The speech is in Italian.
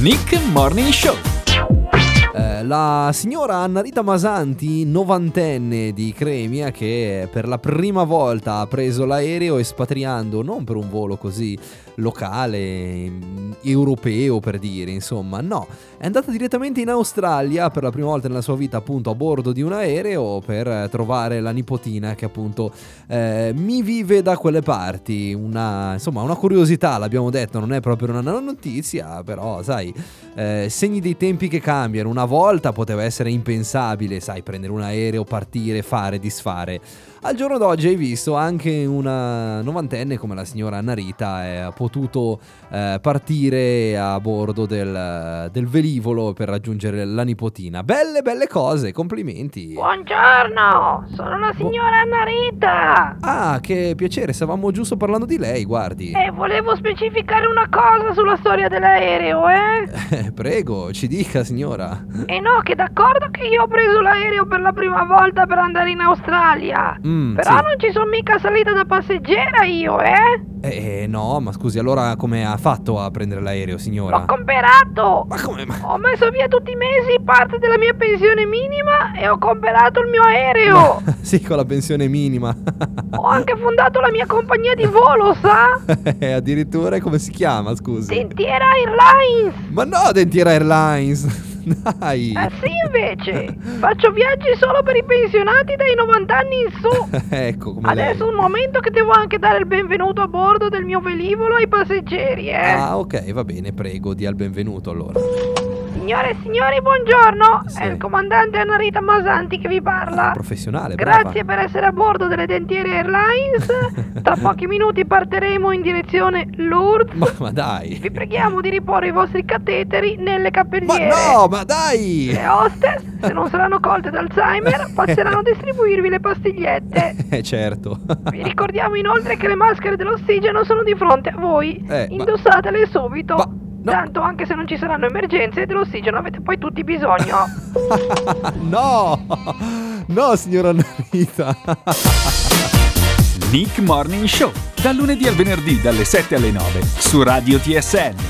Nick Morning Show. Eh, la signora Anna Rita Masanti, novantenne di Cremia, che per la prima volta ha preso l'aereo espatriando non per un volo così locale, mm, europeo per dire, insomma, no, è andata direttamente in Australia per la prima volta nella sua vita appunto a bordo di un aereo per trovare la nipotina che appunto eh, mi vive da quelle parti, una, insomma una curiosità l'abbiamo detto, non è proprio una notizia, però sai, eh, segni dei tempi che cambiano, una volta poteva essere impensabile, sai, prendere un aereo, partire, fare, disfare. Al giorno d'oggi hai visto anche una novantenne come la signora Anna Rita eh, ha potuto eh, partire a bordo del, del, velivolo per raggiungere la nipotina. Belle, belle cose, complimenti. Buongiorno, sono la signora Anna Rita. Ah, che piacere, stavamo giusto parlando di lei, guardi. Eh, volevo specificare una cosa sulla storia dell'aereo, eh prego, ci dica, signora. Eh no, che d'accordo che io ho preso l'aereo per la prima volta per andare in Australia. Mm, Però sì. non ci sono mica salita da passeggera io, eh? Eh, no, ma scusi, allora come ha fatto a prendere l'aereo, signora? L'ho comperato! Ma come? Ma... Ho messo via tutti i mesi parte della mia pensione minima e ho comperato il mio aereo! sì, con la pensione minima. ho anche fondato la mia compagnia di volo, sa? Eh, addirittura come si chiama, scusi? Dentiera Airlines! Ma no, Dentiera Airlines! Dai! Eh sì, invece! Faccio viaggi solo per i pensionati dai 90 anni in su! ecco, come Adesso lei. un momento che devo anche dare il benvenuto a bordo del mio velivolo ai passeggeri, eh! Ah, ok, va bene, prego, dia il benvenuto allora. Signore e signori, buongiorno! Sì. È il comandante Annarita Masanti che vi parla. Ah, professionale, Grazie per essere a bordo delle Dentiere Airlines. Tra pochi minuti partiremo in direzione Lourdes. Ma, ma, dai! Vi preghiamo di riporre i vostri cateteri nelle cappelliere. Ma no, ma dai! Le hostess, se non saranno colte d'Alzheimer, passeranno a distribuirvi le pastigliette. Eh, certo. Vi ricordiamo inoltre che le maschere dell'ossigeno sono di fronte a voi. Eh, Indossatele ma... subito. Ma... No. Tanto anche se non ci saranno emergenze dell'ossigeno avete poi tutti bisogno. no! No, signora Narita. Nick Morning Show, dal lunedì al venerdì dalle 7 alle 9 su Radio TSN.